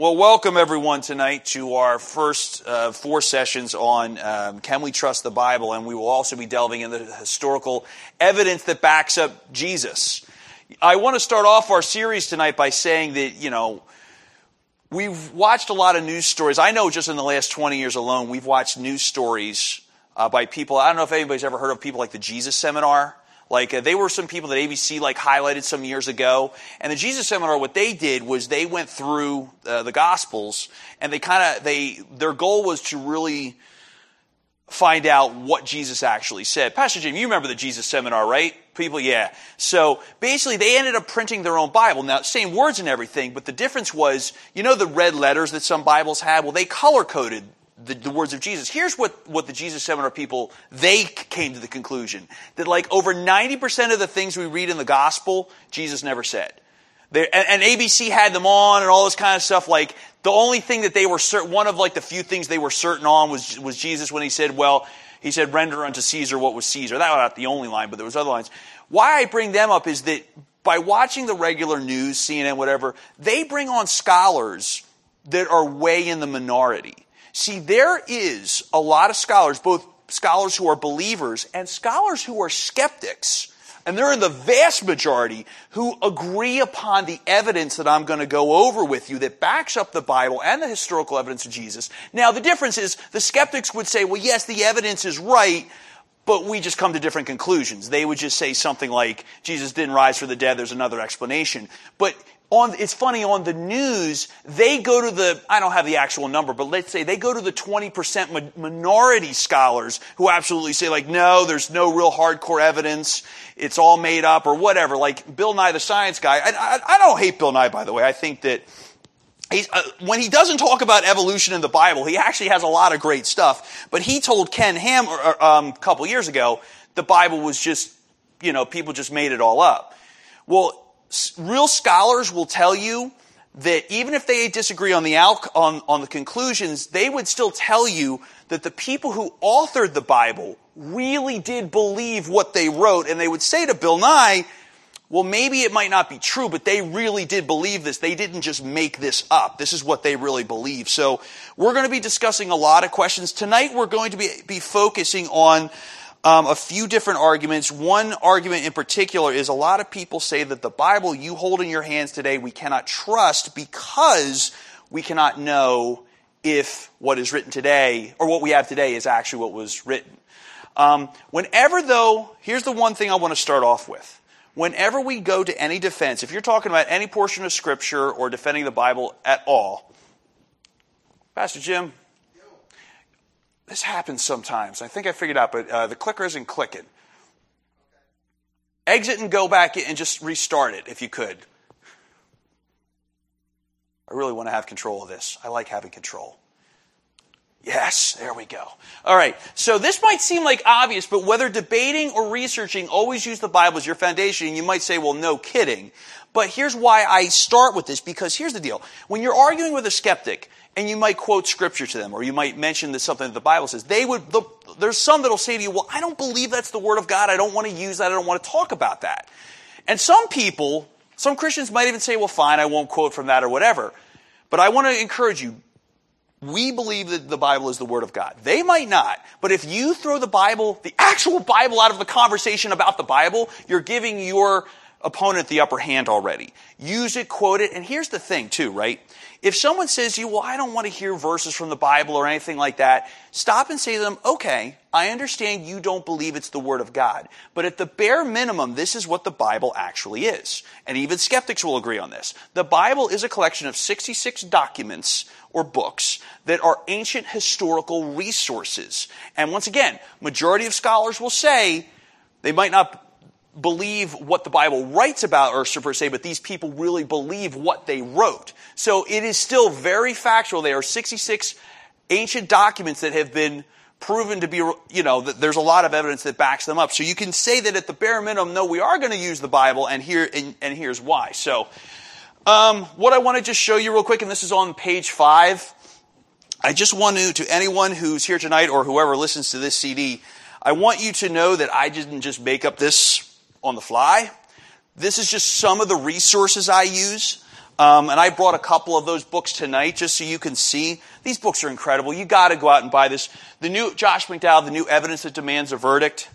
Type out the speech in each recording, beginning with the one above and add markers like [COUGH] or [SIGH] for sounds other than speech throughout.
Well, welcome everyone tonight to our first uh, four sessions on um, Can We Trust the Bible? And we will also be delving into the historical evidence that backs up Jesus. I want to start off our series tonight by saying that, you know, we've watched a lot of news stories. I know just in the last 20 years alone, we've watched news stories uh, by people. I don't know if anybody's ever heard of people like the Jesus Seminar. Like uh, they were some people that ABC like highlighted some years ago, and the Jesus Seminar. What they did was they went through uh, the Gospels, and they kind of they their goal was to really find out what Jesus actually said. Pastor Jim, you remember the Jesus Seminar, right? People, yeah. So basically, they ended up printing their own Bible. Now, same words and everything, but the difference was, you know, the red letters that some Bibles had. Well, they color coded the, the, words of Jesus. Here's what, what the Jesus Seminar people, they came to the conclusion that like over 90% of the things we read in the gospel, Jesus never said. and, and, ABC had them on and all this kind of stuff. Like the only thing that they were certain, one of like the few things they were certain on was, was Jesus when he said, well, he said, render unto Caesar what was Caesar. That was not the only line, but there was other lines. Why I bring them up is that by watching the regular news, CNN, whatever, they bring on scholars that are way in the minority. See, there is a lot of scholars, both scholars who are believers and scholars who are skeptics, and they're in the vast majority who agree upon the evidence that I'm going to go over with you that backs up the Bible and the historical evidence of Jesus. Now, the difference is the skeptics would say, well, yes, the evidence is right, but we just come to different conclusions. They would just say something like, Jesus didn't rise from the dead, there's another explanation. But on, it's funny, on the news, they go to the, I don't have the actual number, but let's say they go to the 20% minority scholars who absolutely say like, no, there's no real hardcore evidence. It's all made up or whatever. Like Bill Nye, the science guy. I, I, I don't hate Bill Nye, by the way. I think that uh, when he doesn't talk about evolution in the Bible, he actually has a lot of great stuff. But he told Ken Ham um, a couple years ago, the Bible was just, you know, people just made it all up. Well, real scholars will tell you that even if they disagree on the out, on, on the conclusions, they would still tell you that the people who authored the Bible really did believe what they wrote, and they would say to Bill Nye, well, maybe it might not be true, but they really did believe this. They didn't just make this up. This is what they really believe. So we're going to be discussing a lot of questions. Tonight we're going to be, be focusing on um, a few different arguments. One argument in particular is a lot of people say that the Bible you hold in your hands today we cannot trust because we cannot know if what is written today or what we have today is actually what was written. Um, whenever, though, here's the one thing I want to start off with. Whenever we go to any defense, if you're talking about any portion of Scripture or defending the Bible at all, Pastor Jim, this happens sometimes. I think I figured out, but uh, the clicker isn't clicking. Exit and go back and just restart it if you could. I really want to have control of this. I like having control. Yes, there we go. All right. So this might seem like obvious, but whether debating or researching, always use the Bible as your foundation. And you might say, well, no kidding. But here's why I start with this, because here's the deal. When you're arguing with a skeptic, and you might quote scripture to them, or you might mention that something that the Bible says. They would, the, there's some that'll say to you, well, I don't believe that's the word of God. I don't want to use that. I don't want to talk about that. And some people, some Christians might even say, well, fine, I won't quote from that or whatever. But I want to encourage you, we believe that the Bible is the Word of God. They might not, but if you throw the Bible, the actual Bible out of the conversation about the Bible, you're giving your opponent the upper hand already. Use it, quote it, and here's the thing too, right? If someone says to you, well, I don't want to hear verses from the Bible or anything like that, stop and say to them, okay, I understand you don't believe it's the Word of God, but at the bare minimum, this is what the Bible actually is. And even skeptics will agree on this. The Bible is a collection of 66 documents or books that are ancient historical resources. And once again, majority of scholars will say they might not believe what the Bible writes about or per se, but these people really believe what they wrote. So it is still very factual. There are 66 ancient documents that have been proven to be, you know, there's a lot of evidence that backs them up. So you can say that at the bare minimum, no, we are going to use the Bible, and here and, and here's why. So, um, what I want to just show you real quick, and this is on page five. I just want to, to anyone who's here tonight or whoever listens to this CD, I want you to know that I didn't just make up this on the fly. This is just some of the resources I use. Um, and I brought a couple of those books tonight just so you can see. These books are incredible. You got to go out and buy this. The new Josh McDowell, The New Evidence That Demands a Verdict.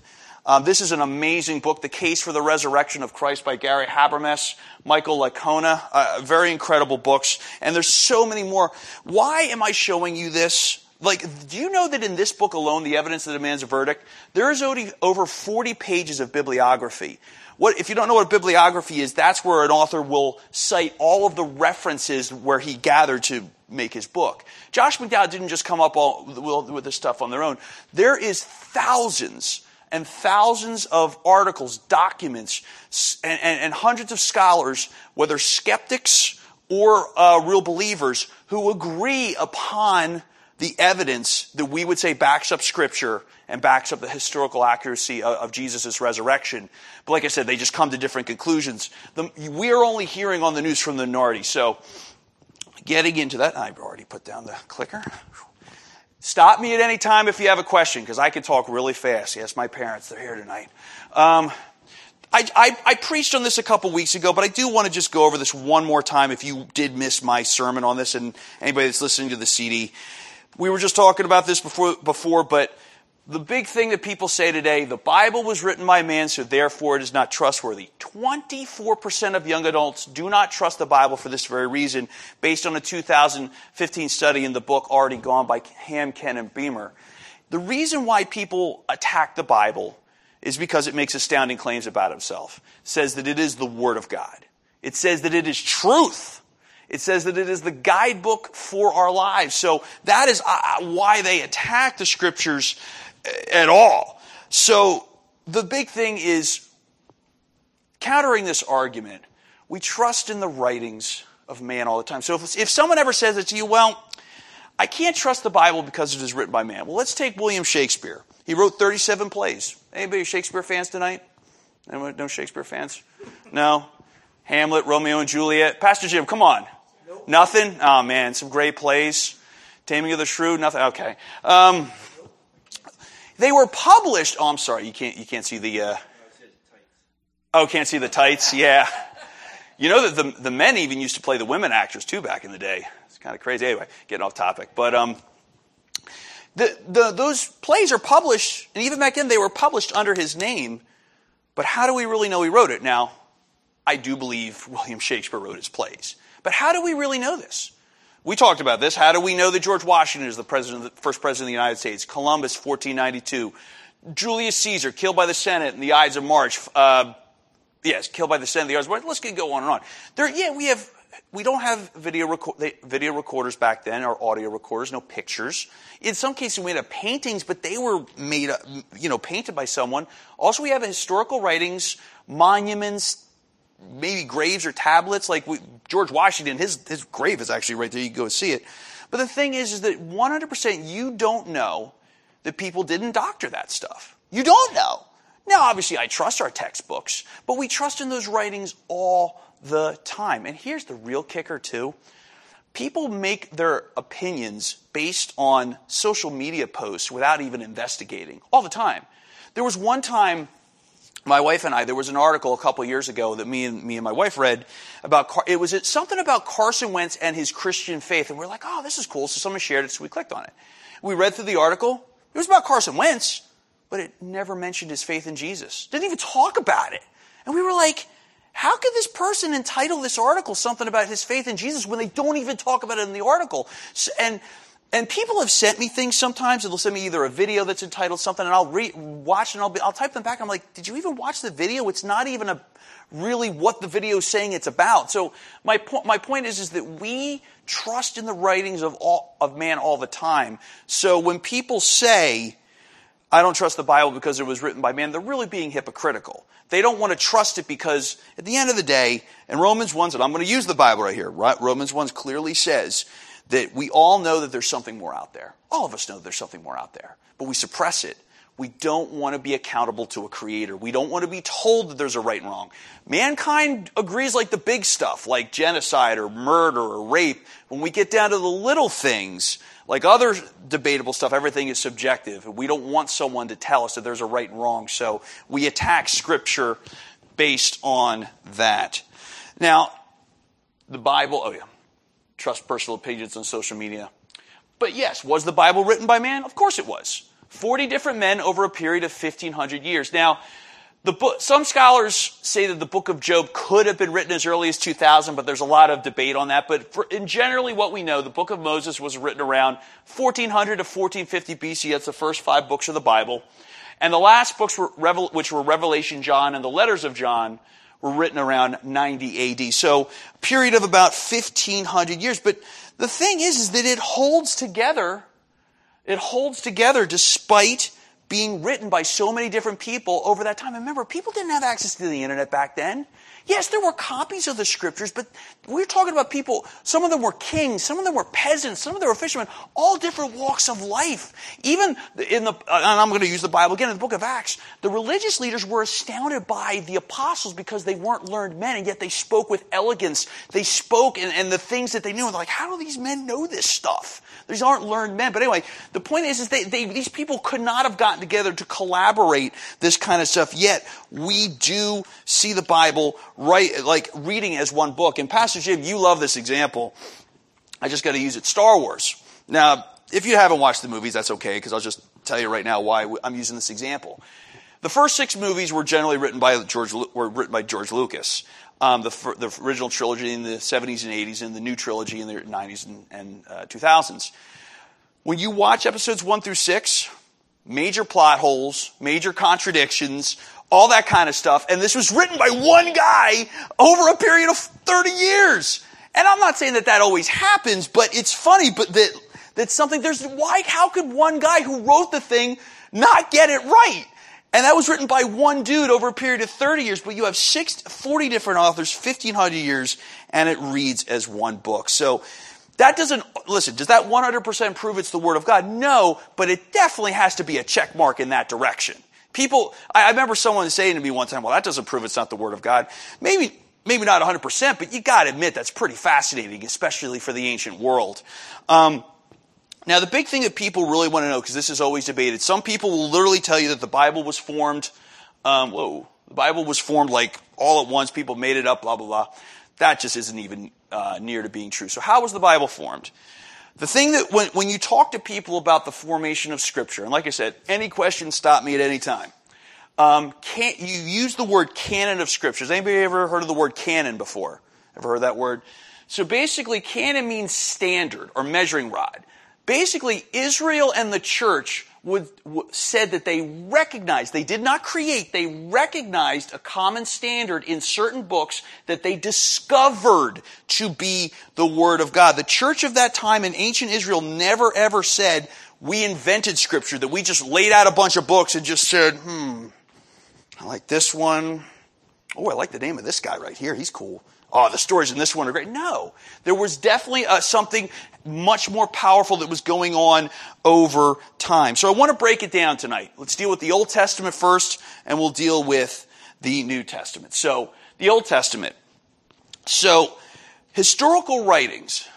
Um, this is an amazing book, The Case for the Resurrection of Christ by Gary Habermas, Michael Licona. Uh, very incredible books. And there's so many more. Why am I showing you this? Like, do you know that in this book alone, The Evidence That Demands a Verdict, there is over 40 pages of bibliography. What, if you don't know what a bibliography is, that's where an author will cite all of the references where he gathered to make his book. Josh McDowell didn't just come up all, with this stuff on their own. There is thousands and thousands of articles, documents, and, and, and hundreds of scholars, whether skeptics or uh, real believers, who agree upon the evidence that we would say backs up Scripture and backs up the historical accuracy of, of Jesus' resurrection. But like I said, they just come to different conclusions. The, we are only hearing on the news from the minority. So, getting into that, I've already put down the clicker. Stop me at any time if you have a question, because I can talk really fast. Yes, my parents, they're here tonight. Um, I, I, I, preached on this a couple weeks ago, but I do want to just go over this one more time if you did miss my sermon on this and anybody that's listening to the CD. We were just talking about this before, before but the big thing that people say today, the Bible was written by man, so therefore it is not trustworthy. 24% of young adults do not trust the Bible for this very reason, based on a 2015 study in the book Already Gone by Ham, Ken, and Beemer. The reason why people attack the Bible is because it makes astounding claims about itself. It says that it is the Word of God. It says that it is truth. It says that it is the guidebook for our lives. So that is uh, why they attack the scriptures at all. So the big thing is countering this argument. We trust in the writings of man all the time. So if, if someone ever says it to you, well, I can't trust the Bible because it is written by man. Well, let's take William Shakespeare. He wrote 37 plays. Anybody Shakespeare fans tonight? Anyone, no Shakespeare fans? No? Hamlet, Romeo and Juliet. Pastor Jim, come on. Nope. Nothing? Oh man, some great plays. Taming of the Shrew, nothing. Okay. Um, they were published. Oh, I'm sorry. You can't, you can't see the, uh, oh, can't see the tights. Yeah. You know that the, the men even used to play the women actors too back in the day. It's kind of crazy. Anyway, getting off topic. But, um, the, the, those plays are published, and even back then they were published under his name. But how do we really know he wrote it? Now, I do believe William Shakespeare wrote his plays. But how do we really know this? We talked about this. How do we know that George Washington is the president, the first president of the United States? Columbus, 1492. Julius Caesar, killed by the Senate in the Ides of March. Uh, yes, killed by the Senate in the Ides of March. Let's go on and on. There, yeah, we have. We don't have video, video recorders back then, or audio recorders, no pictures. In some cases, we had paintings, but they were made, you know, painted by someone. Also, we have historical writings, monuments, maybe graves or tablets. Like we, George Washington, his, his grave is actually right there. You can go see it. But the thing is, is that 100% you don't know that people didn't doctor that stuff. You don't know. Now, obviously, I trust our textbooks, but we trust in those writings all the time. And here's the real kicker, too. People make their opinions based on social media posts without even investigating all the time. There was one time my wife and I, there was an article a couple years ago that me and me and my wife read about it was something about Carson Wentz and his Christian faith, and we are like, oh, this is cool. So someone shared it, so we clicked on it. We read through the article. It was about Carson Wentz, but it never mentioned his faith in Jesus. Didn't even talk about it, and we were like, how could this person entitle this article something about his faith in Jesus when they don't even talk about it in the article? And and people have sent me things sometimes, and they'll send me either a video that's entitled something, and I'll re- watch and I'll, be, I'll type them back. I'm like, did you even watch the video? It's not even a, really what the video is saying it's about. So my, po- my point is, is that we trust in the writings of, all, of man all the time. So when people say, I don't trust the Bible because it was written by man, they're really being hypocritical. They don't want to trust it because at the end of the day, in Romans 1, and I'm going to use the Bible right here? Romans 1 clearly says that we all know that there's something more out there. All of us know there's something more out there, but we suppress it. We don't want to be accountable to a creator. We don't want to be told that there's a right and wrong. Mankind agrees like the big stuff, like genocide or murder or rape. When we get down to the little things, like other debatable stuff, everything is subjective. We don't want someone to tell us that there's a right and wrong, so we attack Scripture based on that. Now, the Bible, oh yeah, trust personal opinions on social media. But yes, was the Bible written by man? Of course it was. 40 different men over a period of 1500 years. Now, the book, some scholars say that the book of Job could have been written as early as 2000, but there's a lot of debate on that. But for, in generally what we know, the book of Moses was written around 1400 to 1450 BC. That's the first five books of the Bible. And the last books, were, which were Revelation, John, and the letters of John, were written around 90 AD. So a period of about 1500 years. But the thing is, is that it holds together. It holds together despite being written by so many different people over that time. And remember, people didn't have access to the internet back then. Yes, there were copies of the scriptures, but we're talking about people, some of them were kings, some of them were peasants, some of them were fishermen, all different walks of life. Even in the, uh, and I'm going to use the Bible again, in the book of Acts, the religious leaders were astounded by the apostles because they weren't learned men, and yet they spoke with elegance. They spoke, and, and the things that they knew, and they're like, how do these men know this stuff? These aren't learned men. But anyway, the point is, is they, they, these people could not have gotten together to collaborate this kind of stuff. Yet we do see the Bible right, like reading as one book. And Pastor Jim, you love this example. I just got to use it. Star Wars. Now, if you haven't watched the movies, that's okay because I'll just tell you right now why I'm using this example. The first six movies were generally written by George were written by George Lucas um, the, the, original trilogy in the 70s and 80s, and the new trilogy in the 90s and, and uh, 2000s. When you watch episodes 1 through 6, major plot holes, major contradictions, all that kind of stuff, and this was written by one guy over a period of 30 years. And I'm not saying that that always happens, but it's funny, but that, that something, there's, why, how could one guy who wrote the thing not get it right? And that was written by one dude over a period of 30 years, but you have six, 40 different authors, 1500 years, and it reads as one book. So that doesn't, listen, does that 100% prove it's the Word of God? No, but it definitely has to be a check mark in that direction. People, I, remember someone saying to me one time, well, that doesn't prove it's not the Word of God. Maybe, maybe not 100%, but you gotta admit that's pretty fascinating, especially for the ancient world. Um, now, the big thing that people really want to know, because this is always debated, some people will literally tell you that the Bible was formed, um, whoa, the Bible was formed like all at once, people made it up, blah, blah, blah. That just isn't even uh, near to being true. So, how was the Bible formed? The thing that when, when you talk to people about the formation of Scripture, and like I said, any question, stop me at any time. Um, can, you use the word canon of Scriptures. Anybody ever heard of the word canon before? Ever heard that word? So basically, canon means standard or measuring rod. Basically, Israel and the church would, said that they recognized, they did not create, they recognized a common standard in certain books that they discovered to be the Word of God. The church of that time in ancient Israel never ever said, we invented Scripture, that we just laid out a bunch of books and just said, hmm, I like this one. Oh, I like the name of this guy right here. He's cool oh, the stories in this one are great. No, there was definitely uh, something much more powerful that was going on over time. So I want to break it down tonight. Let's deal with the Old Testament first, and we'll deal with the New Testament. So the Old Testament. So historical writings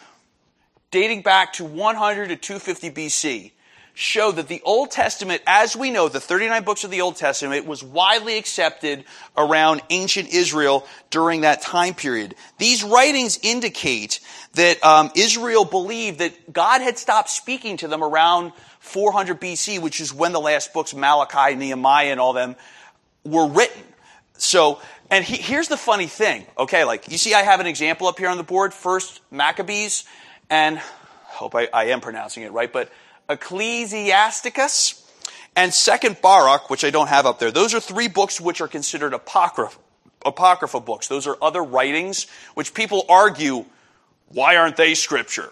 dating back to 100 to 250 BC show that the Old Testament, as we know, the 39 books of the Old Testament, was widely accepted around ancient Israel during that time period. These writings indicate that um, Israel believed that God had stopped speaking to them around 400 BC, which is when the last books, Malachi, Nehemiah, and all them, were written. So, and he, here's the funny thing, okay? Like, you see, I have an example up here on the board. First, Maccabees, and I hope I, I am pronouncing it right, but Ecclesiasticus, and Second Baruch, which I don't have up there. Those are three books which are considered apocrypha, apocrypha books. Those are other writings which people argue, why aren't they scripture?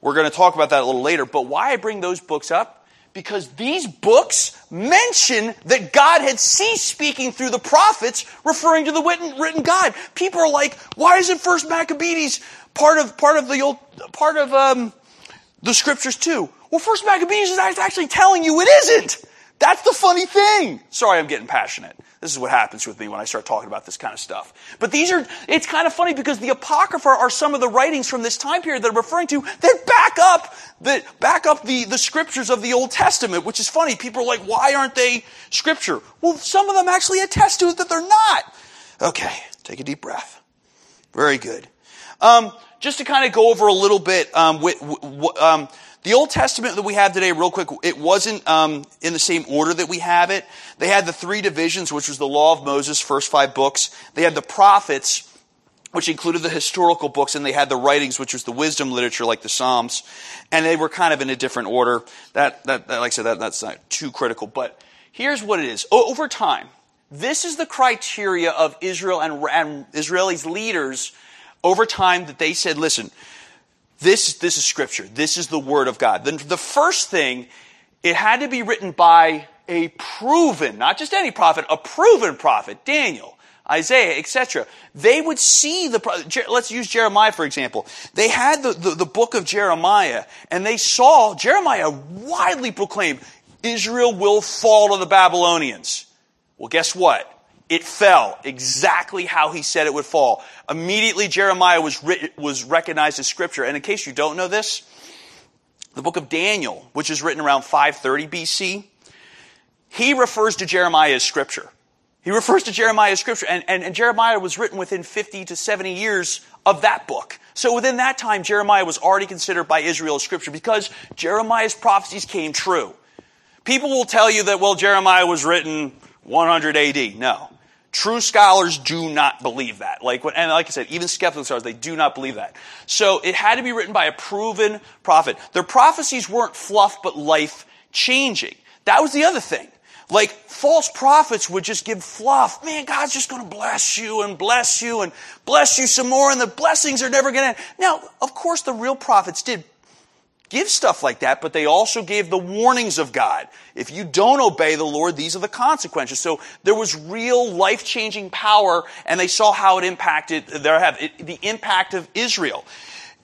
We're going to talk about that a little later, but why I bring those books up? Because these books mention that God had ceased speaking through the prophets, referring to the written, written God. People are like, why isn't First Maccabees part of part of the old part of um, the scriptures too? Well, First Maccabees is actually telling you it isn't. That's the funny thing. Sorry, I'm getting passionate. This is what happens with me when I start talking about this kind of stuff. But these are, it's kind of funny because the Apocrypha are some of the writings from this time period that are referring to that back up, that back up the, the scriptures of the Old Testament, which is funny. People are like, why aren't they scripture? Well, some of them actually attest to it that they're not. Okay, take a deep breath. Very good. Um, just to kind of go over a little bit, um, with, um, the Old Testament that we have today, real quick, it wasn't um, in the same order that we have it. They had the three divisions, which was the Law of Moses, first five books. They had the prophets, which included the historical books, and they had the writings, which was the wisdom literature, like the Psalms, and they were kind of in a different order. That, that, that like I said, that, that's not too critical. But here's what it is: o- over time, this is the criteria of Israel and, and Israelis leaders over time that they said, "Listen, this this is Scripture. This is the Word of God." Then the first thing, it had to be written by a proven, not just any prophet, a proven prophet, Daniel. Isaiah, etc. They would see the, let's use Jeremiah for example. They had the, the, the book of Jeremiah and they saw Jeremiah widely proclaim, Israel will fall to the Babylonians. Well, guess what? It fell exactly how he said it would fall. Immediately, Jeremiah was, written, was recognized as scripture. And in case you don't know this, the book of Daniel, which is written around 530 BC, he refers to Jeremiah as scripture. He refers to Jeremiah as scripture, and, and, and, Jeremiah was written within 50 to 70 years of that book. So within that time, Jeremiah was already considered by Israel as scripture because Jeremiah's prophecies came true. People will tell you that, well, Jeremiah was written 100 AD. No. True scholars do not believe that. Like, and like I said, even skeptical scholars, they do not believe that. So it had to be written by a proven prophet. Their prophecies weren't fluff, but life changing. That was the other thing. Like false prophets would just give fluff. Man, God's just going to bless you and bless you and bless you some more and the blessings are never going to end. Now, of course, the real prophets did give stuff like that, but they also gave the warnings of God. If you don't obey the Lord, these are the consequences. So there was real life-changing power and they saw how it impacted, have, the impact of Israel.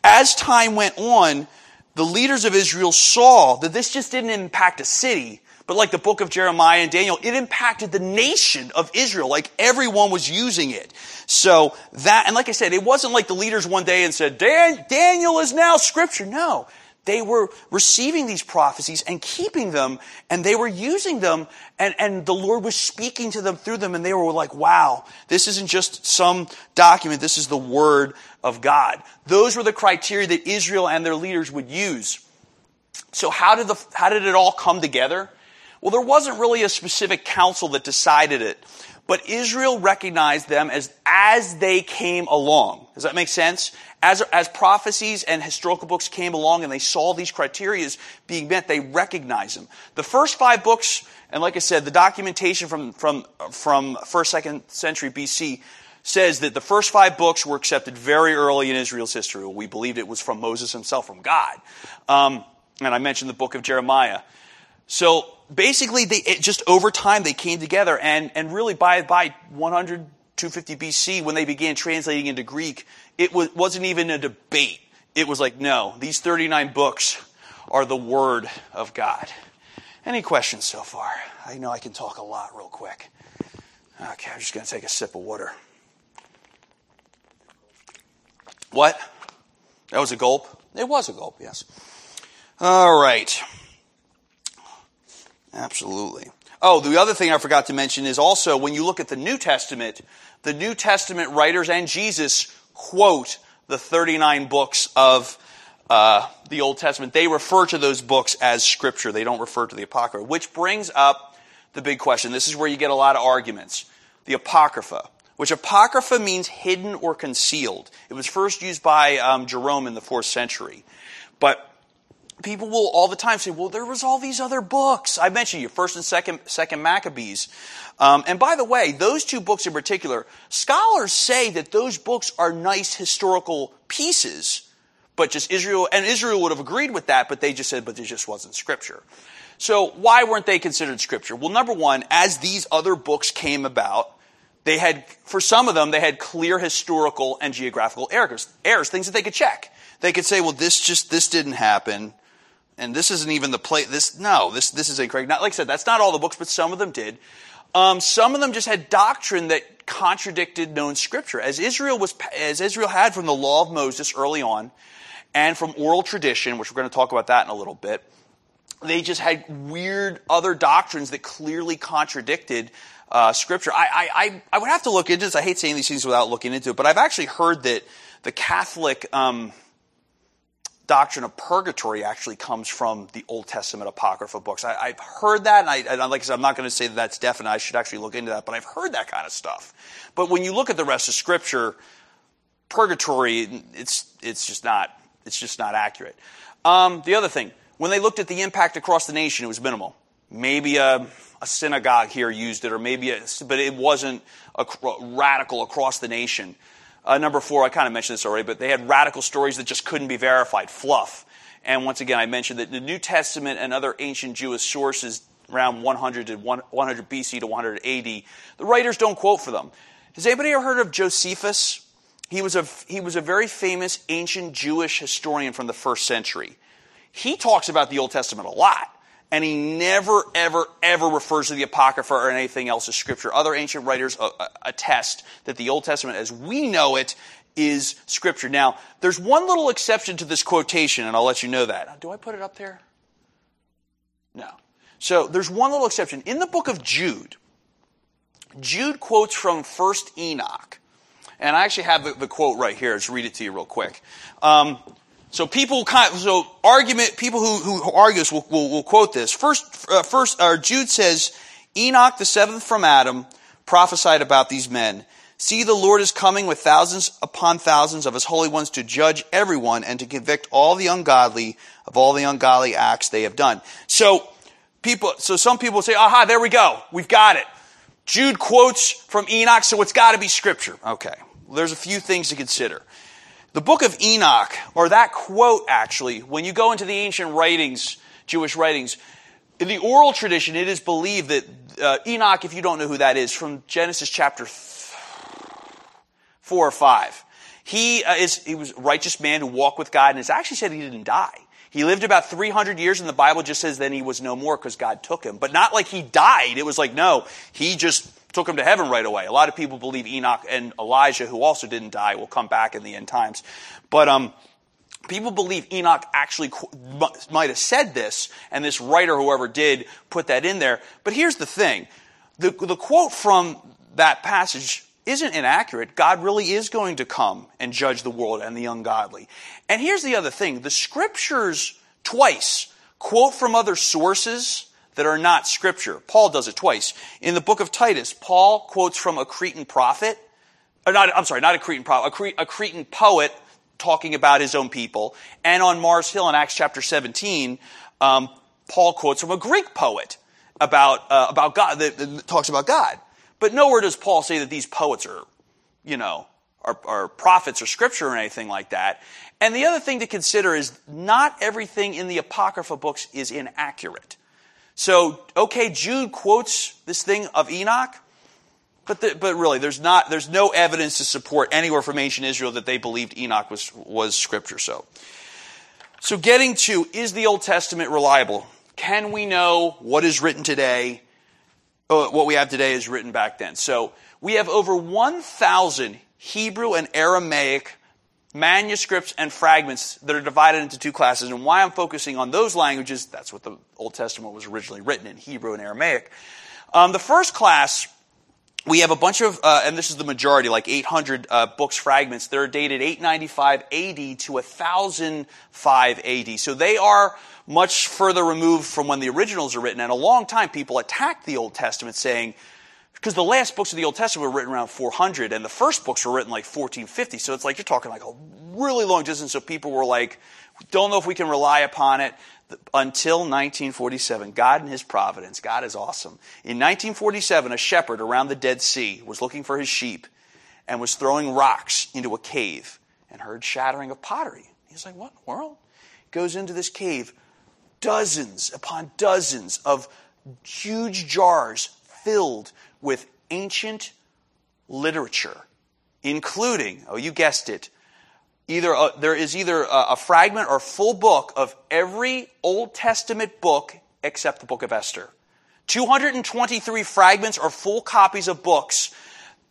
As time went on, the leaders of Israel saw that this just didn't impact a city, but like the book of Jeremiah and Daniel, it impacted the nation of Israel. Like everyone was using it. So that, and like I said, it wasn't like the leaders one day and said, Dan, Daniel is now scripture. No. They were receiving these prophecies and keeping them, and they were using them, and, and the Lord was speaking to them through them, and they were like, wow, this isn't just some document, this is the Word of God. Those were the criteria that Israel and their leaders would use. So how did the, how did it all come together? Well, there wasn't really a specific council that decided it, but Israel recognized them as, as they came along. Does that make sense? As, as prophecies and historical books came along and they saw these criteria being met, they recognized them. The first five books, and like I said, the documentation from, from, from first, second century BC says that the first five books were accepted very early in Israel's history. We believed it was from Moses himself, from God. Um, and I mentioned the book of Jeremiah. So basically, they, just over time, they came together, and, and really by, by 100, 250 BC, when they began translating into Greek, it was, wasn't even a debate. It was like, no, these 39 books are the Word of God. Any questions so far? I know I can talk a lot real quick. Okay, I'm just going to take a sip of water. What? That was a gulp? It was a gulp, yes. All right. Absolutely. Oh, the other thing I forgot to mention is also when you look at the New Testament, the New Testament writers and Jesus quote the 39 books of uh, the Old Testament. They refer to those books as Scripture. They don't refer to the Apocrypha, which brings up the big question. This is where you get a lot of arguments. The Apocrypha, which Apocrypha means hidden or concealed. It was first used by um, Jerome in the fourth century. But people will all the time say, well, there was all these other books. I mentioned you, first and second, second Maccabees. Um, and by the way, those two books in particular, scholars say that those books are nice historical pieces, but just Israel, and Israel would have agreed with that, but they just said, but there just wasn't scripture. So why weren't they considered scripture? Well, number one, as these other books came about, they had, for some of them, they had clear historical and geographical errors, errors, things that they could check. They could say, well, this just, this didn't happen and this isn't even the place. This no, this this is incorrect. Not like I said, that's not all the books, but some of them did. Um, some of them just had doctrine that contradicted known scripture, as Israel was as Israel had from the law of Moses early on, and from oral tradition, which we're going to talk about that in a little bit. They just had weird other doctrines that clearly contradicted uh, scripture. I, I I would have to look into this. I hate saying these things without looking into it, but I've actually heard that the Catholic um, doctrine of purgatory actually comes from the Old Testament Apocrypha books. I, have heard that, and, I, and like I said, I'm not going to say that that's definite. I should actually look into that, but I've heard that kind of stuff. But when you look at the rest of Scripture, purgatory, it's, it's just not, it's just not accurate. Um, the other thing, when they looked at the impact across the nation, it was minimal. Maybe a, a synagogue here used it, or maybe, a, but it wasn't a, radical across the nation. Uh, number four, I kind of mentioned this already, but they had radical stories that just couldn't be verified, fluff. And once again, I mentioned that the New Testament and other ancient Jewish sources around 100 to 100 BC to 100 AD, the writers don't quote for them. Has anybody ever heard of Josephus? He was a, he was a very famous ancient Jewish historian from the first century. He talks about the Old Testament a lot and he never, ever, ever refers to the Apocrypha or anything else as Scripture. Other ancient writers uh, uh, attest that the Old Testament, as we know it, is Scripture. Now, there's one little exception to this quotation, and I'll let you know that. Do I put it up there? No. So there's one little exception. In the book of Jude, Jude quotes from First Enoch. And I actually have the, the quote right here. Let's read it to you real quick. Um, so people kind of, so argument, people who, who argue this will, will, will quote this. First, uh, first, uh, Jude says, Enoch, the seventh from Adam, prophesied about these men. See, the Lord is coming with thousands upon thousands of his holy ones to judge everyone and to convict all the ungodly of all the ungodly acts they have done. So, people, so some people say, aha, there we go. We've got it. Jude quotes from Enoch, so it's got to be scripture. Okay. There's a few things to consider. The book of Enoch, or that quote actually, when you go into the ancient writings, Jewish writings, in the oral tradition, it is believed that uh, Enoch, if you don't know who that is, from Genesis chapter four or five, he uh, is he was a righteous man who walked with God, and it's actually said he didn't die. He lived about 300 years, and the Bible just says then he was no more because God took him. But not like he died. It was like, no, he just took him to heaven right away. A lot of people believe Enoch and Elijah, who also didn't die, will come back in the end times. But um, people believe Enoch actually might have said this, and this writer, whoever did, put that in there. But here's the thing the, the quote from that passage isn't inaccurate. God really is going to come and judge the world and the ungodly. And here's the other thing the scriptures twice quote from other sources that are not scripture. Paul does it twice. In the book of Titus, Paul quotes from a Cretan prophet, or not, I'm sorry, not a Cretan prophet, a, a Cretan poet talking about his own people. And on Mars Hill in Acts chapter 17, um, Paul quotes from a Greek poet about, uh, about God, that, that, talks about God. But nowhere does Paul say that these poets are, you know, are prophets or scripture or anything like that. And the other thing to consider is not everything in the Apocrypha books is inaccurate. So, okay, Jude quotes this thing of Enoch, but, the, but really, there's, not, there's no evidence to support anywhere from ancient Israel that they believed Enoch was, was scripture. So, so getting to, is the Old Testament reliable? Can we know what is written today, uh, what we have today is written back then? So, we have over 1,000 Hebrew and Aramaic manuscripts and fragments that are divided into two classes. And why I'm focusing on those languages, that's what the Old Testament was originally written in Hebrew and Aramaic. Um, the first class, we have a bunch of, uh, and this is the majority, like 800 uh, books fragments. They're dated 895 AD to 1005 AD. So they are much further removed from when the originals are written. And a long time people attacked the Old Testament saying, because the last books of the Old Testament were written around 400, and the first books were written like 1450. So it's like you're talking like a really long distance. So people were like, don't know if we can rely upon it until 1947. God and His providence. God is awesome. In 1947, a shepherd around the Dead Sea was looking for his sheep and was throwing rocks into a cave and heard shattering of pottery. He's like, what in the world? Goes into this cave, dozens upon dozens of huge jars filled with ancient literature, including, oh, you guessed it, either a, there is either a, a fragment or full book of every Old Testament book except the book of Esther. 223 fragments or full copies of books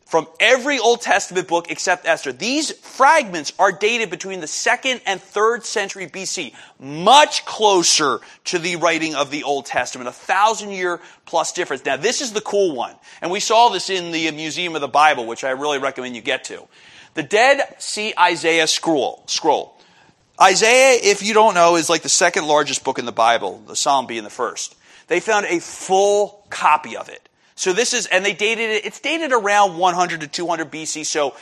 from every Old Testament book except Esther. These fragments are dated between the second and third century BC, much closer to the writing of the Old Testament, a thousand year plus difference. Now, this is the cool one, and we saw this in the Museum of the Bible, which I really recommend you get to. The Dead Sea Isaiah scroll. Scroll. Isaiah, if you don't know, is like the second largest book in the Bible, the Psalm being the first. They found a full copy of it. So this is, and they dated it, it's dated around 100 to 200 BC. So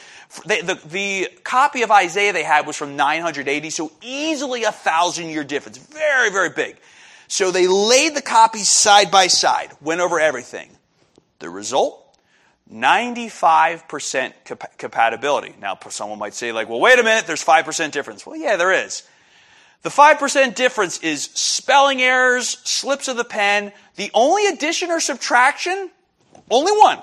they, the, the copy of Isaiah they had was from 980, so easily a thousand year difference. Very, very big. So they laid the copies side by side, went over everything. The result? 95% compatibility. Now, someone might say, like, well, wait a minute, there's 5% difference. Well, yeah, there is. The 5% difference is spelling errors, slips of the pen. The only addition or subtraction, only one,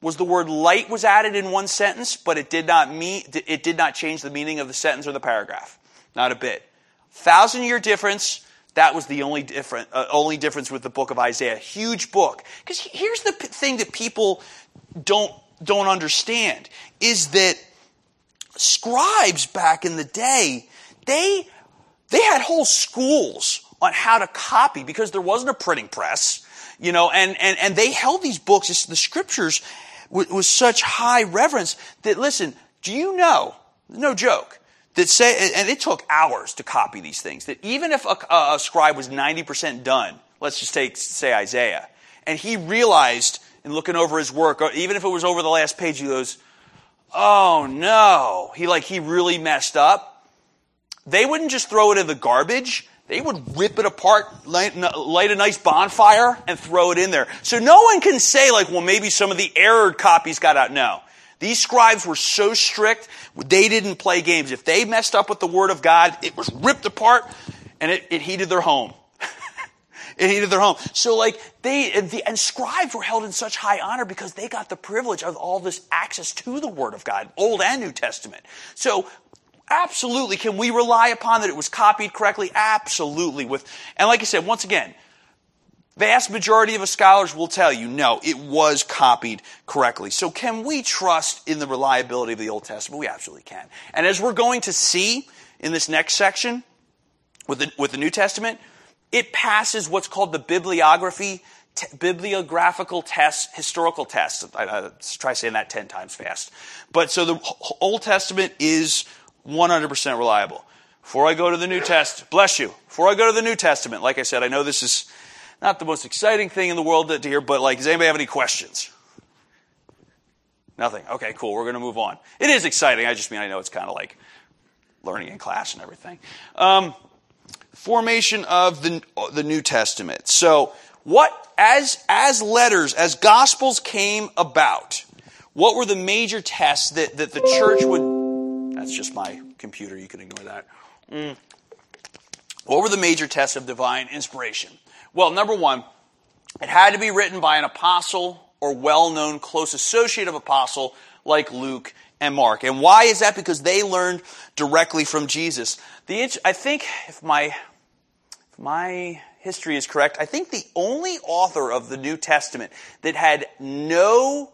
was the word light was added in one sentence, but it did not mean, it did not change the meaning of the sentence or the paragraph. Not a bit. Thousand year difference, that was the only different, uh, only difference with the book of Isaiah. Huge book. Because here's the p- thing that people don't, don't understand is that scribes back in the day, they, they had whole schools on how to copy because there wasn't a printing press, you know, and, and, and they held these books, the scriptures, with, with such high reverence that, listen, do you know, no joke, that say, and it took hours to copy these things, that even if a, a scribe was 90% done, let's just take, say Isaiah, and he realized in looking over his work, even if it was over the last page, he goes, oh no, he like, he really messed up. They wouldn't just throw it in the garbage. They would rip it apart, light, light a nice bonfire, and throw it in there. So no one can say like, well, maybe some of the errored copies got out. No. These scribes were so strict, they didn't play games. If they messed up with the Word of God, it was ripped apart and it, it heated their home. [LAUGHS] it heated their home. So like they, and, the, and scribes were held in such high honor because they got the privilege of all this access to the Word of God, Old and New Testament. So absolutely, can we rely upon that it was copied correctly? Absolutely. With, and like I said, once again, Vast majority of the scholars will tell you, no, it was copied correctly. So can we trust in the reliability of the Old Testament? We absolutely can. And as we're going to see in this next section with the, with the New Testament, it passes what's called the bibliography, t- bibliographical test, historical test. I, I, try saying that 10 times fast. But so the Old Testament is 100% reliable. Before I go to the New Testament, bless you. Before I go to the New Testament, like I said, I know this is not the most exciting thing in the world to hear, but like, does anybody have any questions? Nothing. Okay, cool. We're going to move on. It is exciting. I just mean I know it's kind of like learning in class and everything. Um, formation of the the New Testament. So, what as as letters, as gospels came about, what were the major tests that that the church would? That's just my computer. You can ignore that. Mm. What were the major tests of divine inspiration? Well, number one, it had to be written by an apostle or well known close associate of apostle like Luke and Mark. And why is that? Because they learned directly from Jesus. The, I think if my, if my history is correct, I think the only author of the New Testament that had no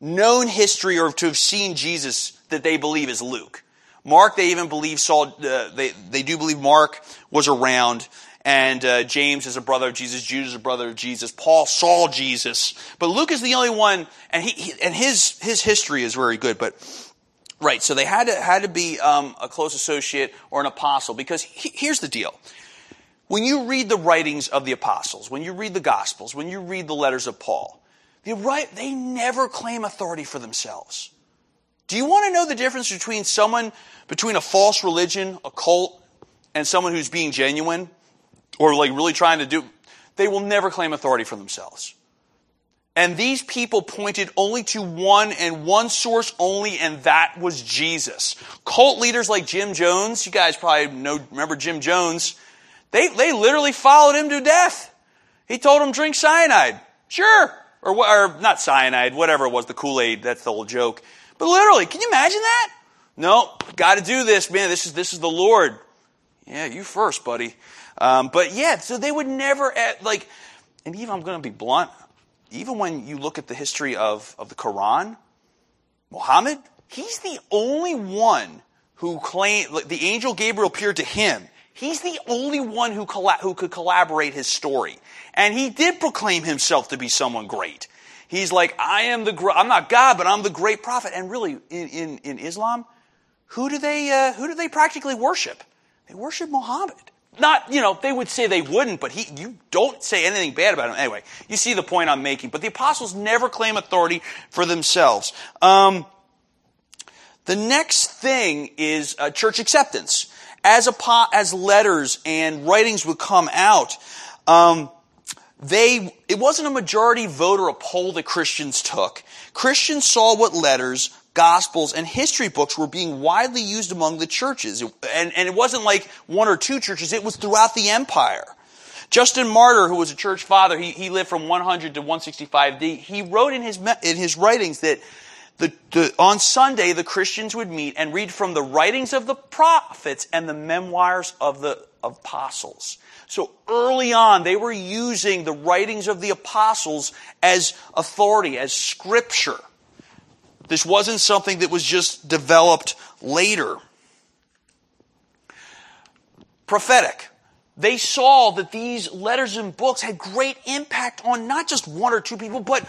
known history or to have seen Jesus that they believe is Luke. Mark, they even believe Saul, uh, they, they do believe Mark was around and uh, James is a brother of Jesus, Judas is a brother of Jesus, Paul saw Jesus, but Luke is the only one, and he, he and his his history is very good. But right, so they had to had to be um, a close associate or an apostle because he, here's the deal: when you read the writings of the apostles, when you read the Gospels, when you read the letters of Paul, they right they never claim authority for themselves. Do you want to know the difference between someone between a false religion, a cult, and someone who's being genuine? or like really trying to do, they will never claim authority for themselves. And these people pointed only to one and one source only, and that was Jesus. Cult leaders like Jim Jones, you guys probably know, remember Jim Jones, they, they literally followed him to death. He told them drink cyanide. Sure. Or, or not cyanide, whatever it was, the Kool-Aid, that's the old joke. But literally, can you imagine that? No, gotta do this, man. This is, this is the Lord. Yeah, you first, buddy. Um, but yeah, so they would never, like, and even I'm going to be blunt, even when you look at the history of, of the Quran, Muhammad, he's the only one who claimed, the angel Gabriel appeared to him. He's the only one who, colla- who could collaborate his story. And he did proclaim himself to be someone great. He's like, I am the, I'm not God, but I'm the great prophet. And really, in, in, in Islam, who do they, uh, who do they practically worship? They worship Muhammad. Not, you know, they would say they wouldn't, but he, you don't say anything bad about him. Anyway, you see the point I'm making. But the apostles never claim authority for themselves. Um, the next thing is uh, church acceptance. As, a, as letters and writings would come out, um, they, it wasn't a majority vote or a poll that Christians took. Christians saw what letters, gospels, and history books were being widely used among the churches. And, and it wasn't like one or two churches, it was throughout the empire. Justin Martyr, who was a church father, he, he lived from 100 to 165 D. He wrote in his, in his writings that the, the, on Sunday, the Christians would meet and read from the writings of the prophets and the memoirs of the apostles. So early on, they were using the writings of the apostles as authority, as scripture. This wasn't something that was just developed later. Prophetic. They saw that these letters and books had great impact on not just one or two people, but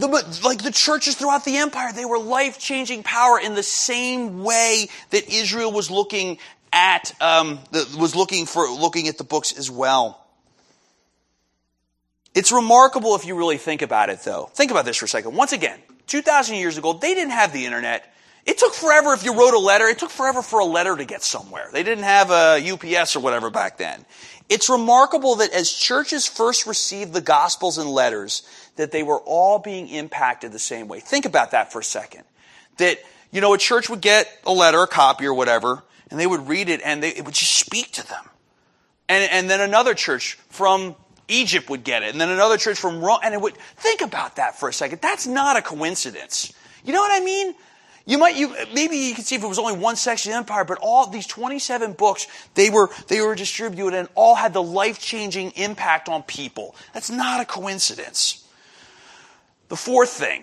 the, like the churches throughout the empire. They were life changing power in the same way that Israel was looking at um, the, was looking for looking at the books as well. It's remarkable if you really think about it, though. Think about this for a second. Once again, 2,000 years ago, they didn't have the internet. It took forever if you wrote a letter. It took forever for a letter to get somewhere. They didn't have a UPS or whatever back then. It's remarkable that as churches first received the Gospels and letters, that they were all being impacted the same way. Think about that for a second. That, you know, a church would get a letter, a copy or whatever, and they would read it and they, it would just speak to them. And, and then another church from Egypt would get it, and then another church from Rome, and it would, think about that for a second. That's not a coincidence. You know what I mean? You might, you, maybe you could see if it was only one section of the empire, but all these 27 books, they were, they were distributed and all had the life-changing impact on people. That's not a coincidence. The fourth thing,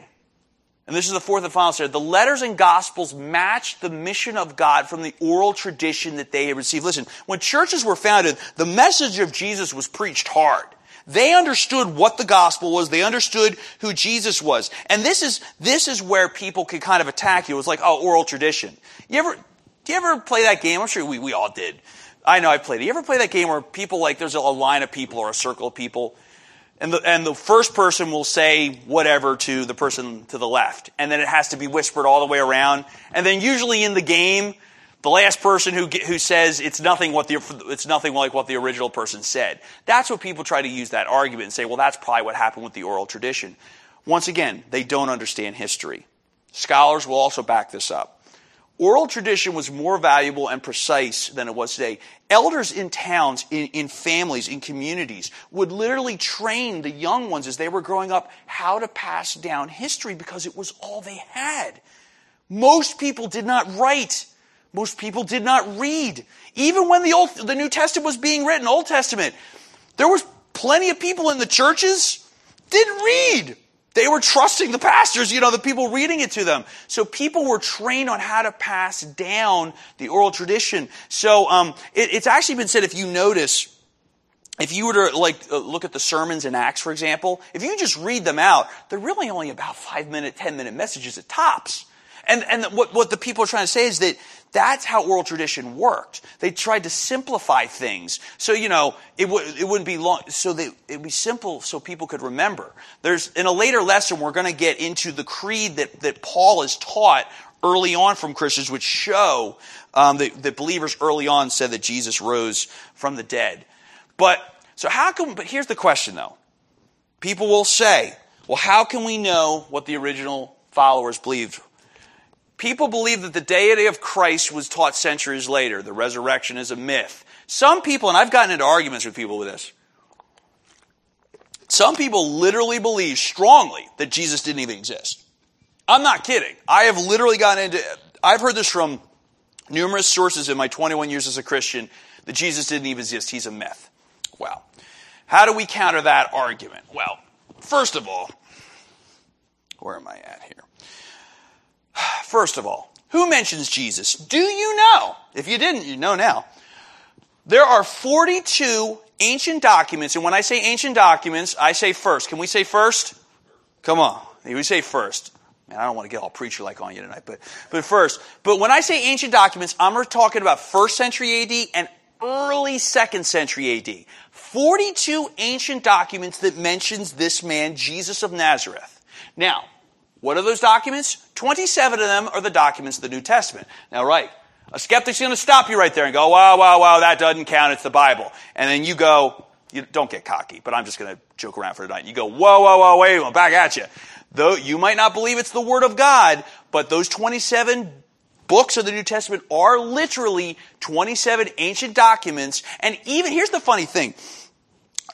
and this is the fourth and final step. The letters and gospels match the mission of God from the oral tradition that they had received. Listen, when churches were founded, the message of Jesus was preached hard. They understood what the gospel was. They understood who Jesus was. And this is, this is where people could kind of attack you. It was like, oh, oral tradition. You ever, do you ever play that game? I'm sure we, we all did. I know I played it. You ever play that game where people like, there's a line of people or a circle of people and the, and the first person will say whatever to the person to the left. And then it has to be whispered all the way around. And then usually in the game, the last person who, who says it's nothing, what the, it's nothing like what the original person said. That's what people try to use that argument and say, well, that's probably what happened with the oral tradition. Once again, they don't understand history. Scholars will also back this up. Oral tradition was more valuable and precise than it was today. Elders in towns, in, in, families, in communities would literally train the young ones as they were growing up how to pass down history because it was all they had. Most people did not write. Most people did not read. Even when the Old, the New Testament was being written, Old Testament, there was plenty of people in the churches didn't read. They were trusting the pastors, you know, the people reading it to them. So people were trained on how to pass down the oral tradition. So um, it, it's actually been said, if you notice, if you were to like uh, look at the sermons in Acts, for example, if you just read them out, they're really only about five minute, ten minute messages at tops. And, and what, what the people are trying to say is that that's how oral tradition worked. They tried to simplify things. So, you know, it, w- it wouldn't be long, so they, it would be simple so people could remember. There's, in a later lesson, we're going to get into the creed that, that Paul has taught early on from Christians, which show um, that, that believers early on said that Jesus rose from the dead. But, so how come, but here's the question though. People will say, well, how can we know what the original followers believed? People believe that the deity of Christ was taught centuries later. The resurrection is a myth. Some people, and I've gotten into arguments with people with this, some people literally believe strongly that Jesus didn't even exist. I'm not kidding. I have literally gotten into, I've heard this from numerous sources in my 21 years as a Christian that Jesus didn't even exist. He's a myth. Well, how do we counter that argument? Well, first of all, where am I at here? [SIGHS] First of all, who mentions Jesus? Do you know? If you didn't, you know now. There are 42 ancient documents, and when I say ancient documents, I say first. Can we say first? Come on. We say first. Man, I don't want to get all preacher like on you tonight, but, but first. But when I say ancient documents, I'm talking about first century AD and early second century AD. 42 ancient documents that mentions this man, Jesus of Nazareth. Now, what are those documents? 27 of them are the documents of the New Testament. Now, right, a skeptic's going to stop you right there and go, wow, wow, wow, that doesn't count, it's the Bible. And then you go, you don't get cocky, but I'm just going to joke around for tonight. You go, whoa, whoa, whoa, wait, I'm back at you. Though you might not believe it's the Word of God, but those 27 books of the New Testament are literally 27 ancient documents. And even, here's the funny thing.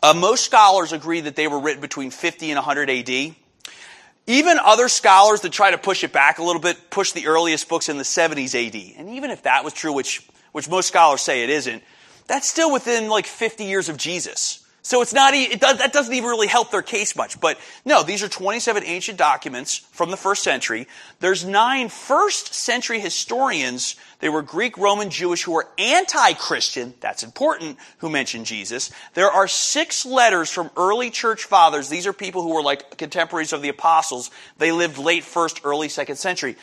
Uh, most scholars agree that they were written between 50 and 100 AD. Even other scholars that try to push it back a little bit push the earliest books in the 70s AD. And even if that was true, which, which most scholars say it isn't, that's still within like 50 years of Jesus. So it's not, it does, that doesn't even really help their case much. But no, these are 27 ancient documents from the first century. There's nine first century historians. They were Greek, Roman, Jewish who were anti-Christian. That's important, who mentioned Jesus. There are six letters from early church fathers. These are people who were like contemporaries of the apostles. They lived late first, early second century.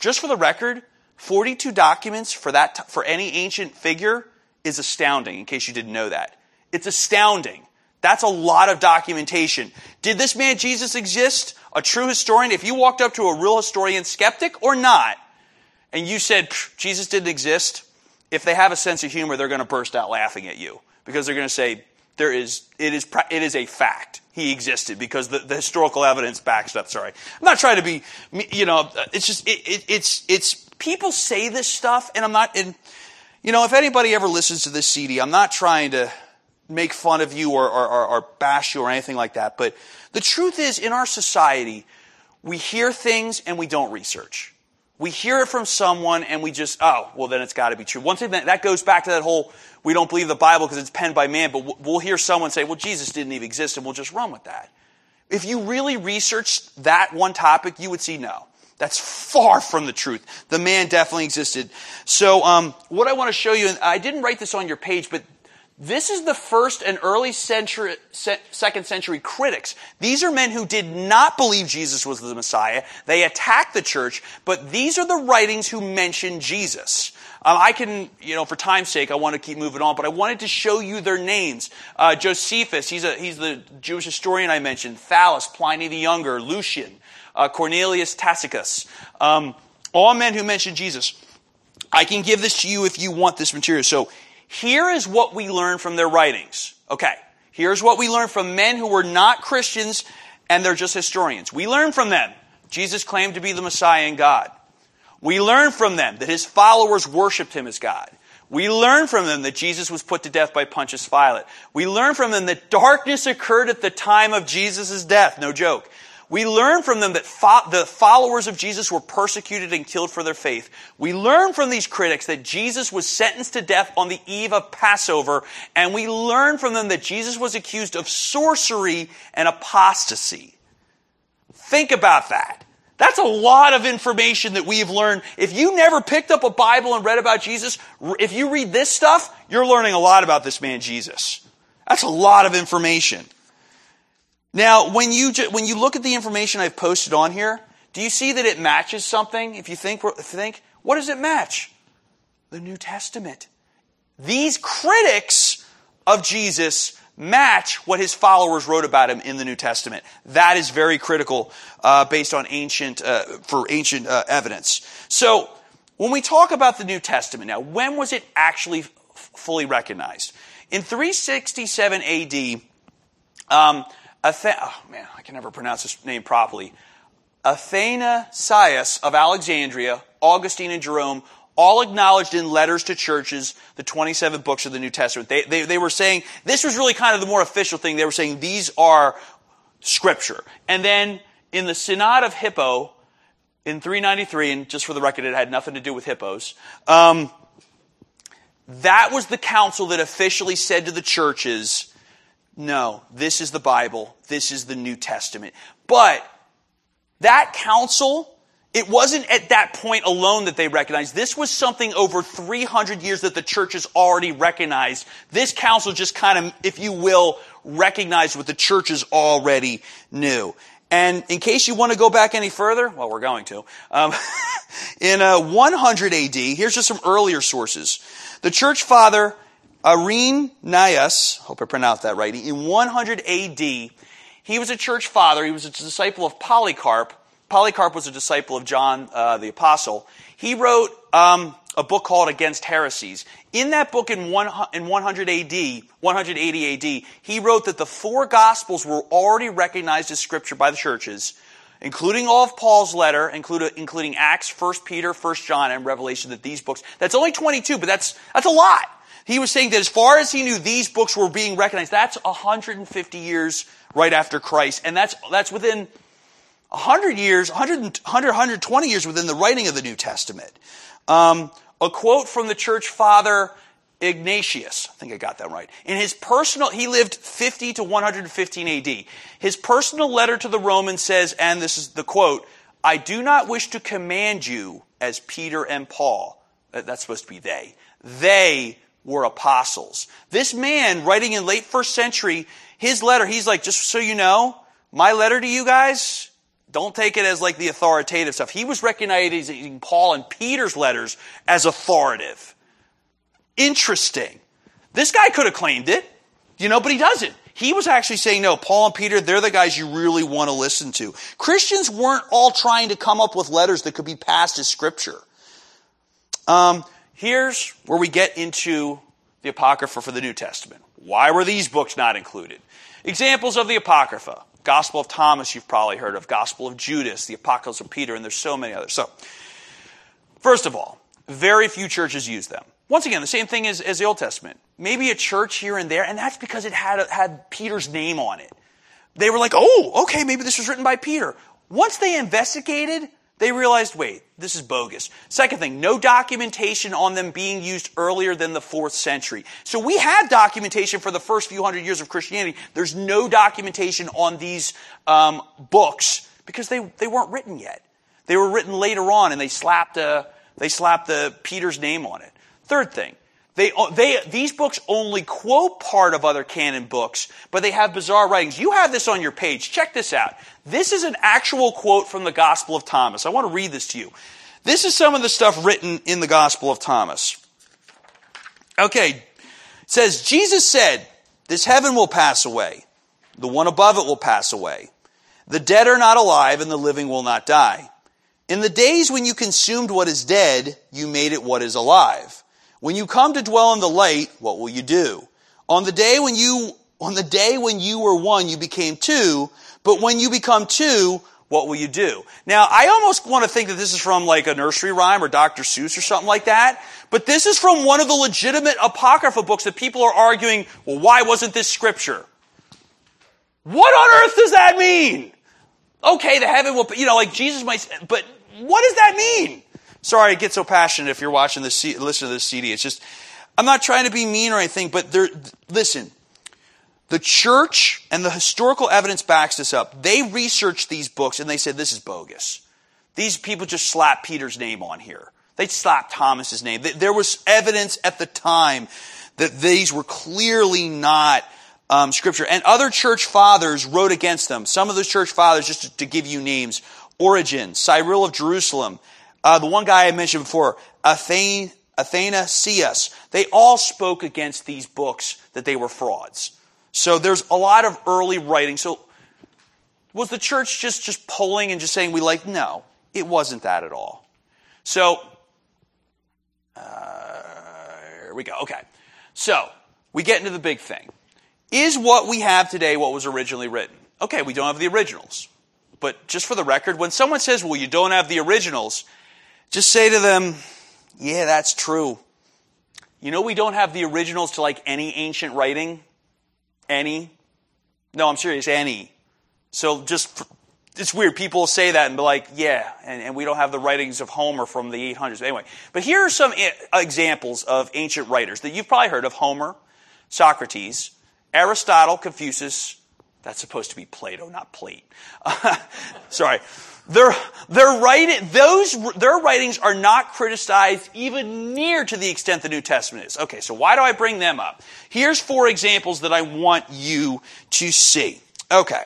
Just for the record, 42 documents for that, for any ancient figure is astounding, in case you didn't know that. It's astounding. That's a lot of documentation. Did this man Jesus exist? A true historian? If you walked up to a real historian, skeptic or not, and you said Jesus didn't exist, if they have a sense of humor, they're going to burst out laughing at you because they're going to say, there is, it is, it is a fact. He existed because the, the historical evidence backs it up. Sorry. I'm not trying to be, you know, it's just, it, it, it's, it's, people say this stuff and I'm not, and, you know, if anybody ever listens to this CD, I'm not trying to, make fun of you or, or, or, or bash you or anything like that. But the truth is, in our society, we hear things and we don't research. We hear it from someone and we just, oh, well, then it's got to be true. One thing that, that goes back to that whole, we don't believe the Bible because it's penned by man, but we'll hear someone say, well, Jesus didn't even exist, and we'll just run with that. If you really researched that one topic, you would see no. That's far from the truth. The man definitely existed. So, um, what I want to show you, and I didn't write this on your page, but this is the first and early century, second century critics. These are men who did not believe Jesus was the Messiah. They attacked the church, but these are the writings who mention Jesus. Um, I can, you know, for time's sake, I want to keep moving on, but I wanted to show you their names. Uh, Josephus, he's, a, he's the Jewish historian I mentioned. Thallus, Pliny the Younger, Lucian, uh, Cornelius Tacitus. Um, all men who mention Jesus. I can give this to you if you want this material. So here is what we learn from their writings. Okay, here's what we learn from men who were not Christians and they're just historians. We learn from them Jesus claimed to be the Messiah and God. We learn from them that his followers worshiped him as God. We learn from them that Jesus was put to death by Pontius Pilate. We learn from them that darkness occurred at the time of Jesus' death. No joke. We learn from them that fo- the followers of Jesus were persecuted and killed for their faith. We learn from these critics that Jesus was sentenced to death on the eve of Passover, and we learn from them that Jesus was accused of sorcery and apostasy. Think about that. That's a lot of information that we've learned. If you never picked up a Bible and read about Jesus, if you read this stuff, you're learning a lot about this man Jesus. That's a lot of information. Now, when you, when you look at the information I've posted on here, do you see that it matches something? If you think, think, what does it match? The New Testament. These critics of Jesus match what his followers wrote about him in the New Testament. That is very critical uh, based on ancient uh, for ancient uh, evidence. So when we talk about the New Testament now, when was it actually f- fully recognized? In 367 A.D. Um, Athe- oh man, I can never pronounce his name properly. Athanasius of Alexandria, Augustine and Jerome, all acknowledged in letters to churches the 27 books of the New Testament. They, they, they were saying, this was really kind of the more official thing. They were saying these are scripture. And then in the Synod of Hippo in 393, and just for the record, it had nothing to do with hippos, um, that was the council that officially said to the churches, no, this is the Bible. This is the New Testament. But that council, it wasn't at that point alone that they recognized. This was something over 300 years that the church has already recognized. This council just kind of, if you will, recognized what the church churches already knew. And in case you want to go back any further, well, we're going to. Um, [LAUGHS] in uh, 100 AD, here's just some earlier sources. The church father Irenaeus, hope I pronounced that right, in 100 AD, he was a church father. He was a disciple of Polycarp. Polycarp was a disciple of John uh, the Apostle. He wrote um, a book called Against Heresies. In that book in, one, in 100 AD, 180 AD, he wrote that the four Gospels were already recognized as Scripture by the churches, including all of Paul's letter, including, including Acts, 1 Peter, 1 John, and Revelation, that these books, that's only 22, but that's, that's a lot. He was saying that as far as he knew, these books were being recognized. That's 150 years right after Christ, and that's, that's within 100 years, 100, 100, 120 years within the writing of the New Testament. Um, a quote from the church father Ignatius. I think I got that right. In his personal, he lived 50 to 115 AD. His personal letter to the Romans says, and this is the quote, I do not wish to command you as Peter and Paul. That's supposed to be they. They were apostles. This man, writing in late first century, his letter, he's like, just so you know, my letter to you guys, don't take it as like the authoritative stuff. He was recognizing Paul and Peter's letters as authoritative. Interesting. This guy could have claimed it, you know, but he doesn't. He was actually saying, no, Paul and Peter, they're the guys you really want to listen to. Christians weren't all trying to come up with letters that could be passed as scripture. Um, here's where we get into the Apocrypha for the New Testament. Why were these books not included? Examples of the Apocrypha. Gospel of Thomas, you've probably heard of. Gospel of Judas, the Apocalypse of Peter, and there's so many others. So, first of all, very few churches use them. Once again, the same thing as, as the Old Testament. Maybe a church here and there, and that's because it had, had Peter's name on it. They were like, oh, okay, maybe this was written by Peter. Once they investigated, they realized, wait, this is bogus. Second thing, no documentation on them being used earlier than the fourth century. So we have documentation for the first few hundred years of Christianity. There's no documentation on these um, books because they, they weren't written yet. They were written later on, and they slapped a, they slapped the Peter's name on it. Third thing, they, uh, they, these books only quote part of other canon books, but they have bizarre writings. You have this on your page. Check this out. This is an actual quote from the Gospel of Thomas. I want to read this to you. This is some of the stuff written in the Gospel of Thomas. Okay. It says, Jesus said, This heaven will pass away. The one above it will pass away. The dead are not alive, and the living will not die. In the days when you consumed what is dead, you made it what is alive. When you come to dwell in the light, what will you do? On the day when you, on the day when you were one, you became two, but when you become two, what will you do? Now, I almost want to think that this is from like a nursery rhyme or Dr. Seuss or something like that, but this is from one of the legitimate Apocrypha books that people are arguing, well, why wasn't this scripture? What on earth does that mean? Okay, the heaven will, you know, like Jesus might, but what does that mean? Sorry, I get so passionate if you're watching this, listen to this CD. It's just, I'm not trying to be mean or anything, but there, listen, the church and the historical evidence backs this up. They researched these books and they said this is bogus. These people just slapped Peter's name on here. They slapped Thomas's name. There was evidence at the time that these were clearly not um, scripture. And other church fathers wrote against them. Some of those church fathers, just to, to give you names, Origen, Cyril of Jerusalem, uh, the one guy I mentioned before, Athena, Athanasius, they all spoke against these books that they were frauds. So there's a lot of early writing. So was the church just, just polling and just saying we like? No, it wasn't that at all. So, uh, here we go. Okay. So, we get into the big thing. Is what we have today what was originally written? Okay, we don't have the originals. But just for the record, when someone says, well, you don't have the originals, just say to them, yeah, that's true. You know, we don't have the originals to like any ancient writing. Any. No, I'm serious, any. So just, it's weird. People say that and be like, yeah, and, and we don't have the writings of Homer from the 800s. Anyway, but here are some eh, examples of ancient writers that you've probably heard of Homer, Socrates, Aristotle, Confucius. That's supposed to be Plato, not plate. [LAUGHS] sorry. Their, their, writing, those, their writings are not criticized even near to the extent the New Testament is. Okay, so why do I bring them up? Here's four examples that I want you to see. Okay.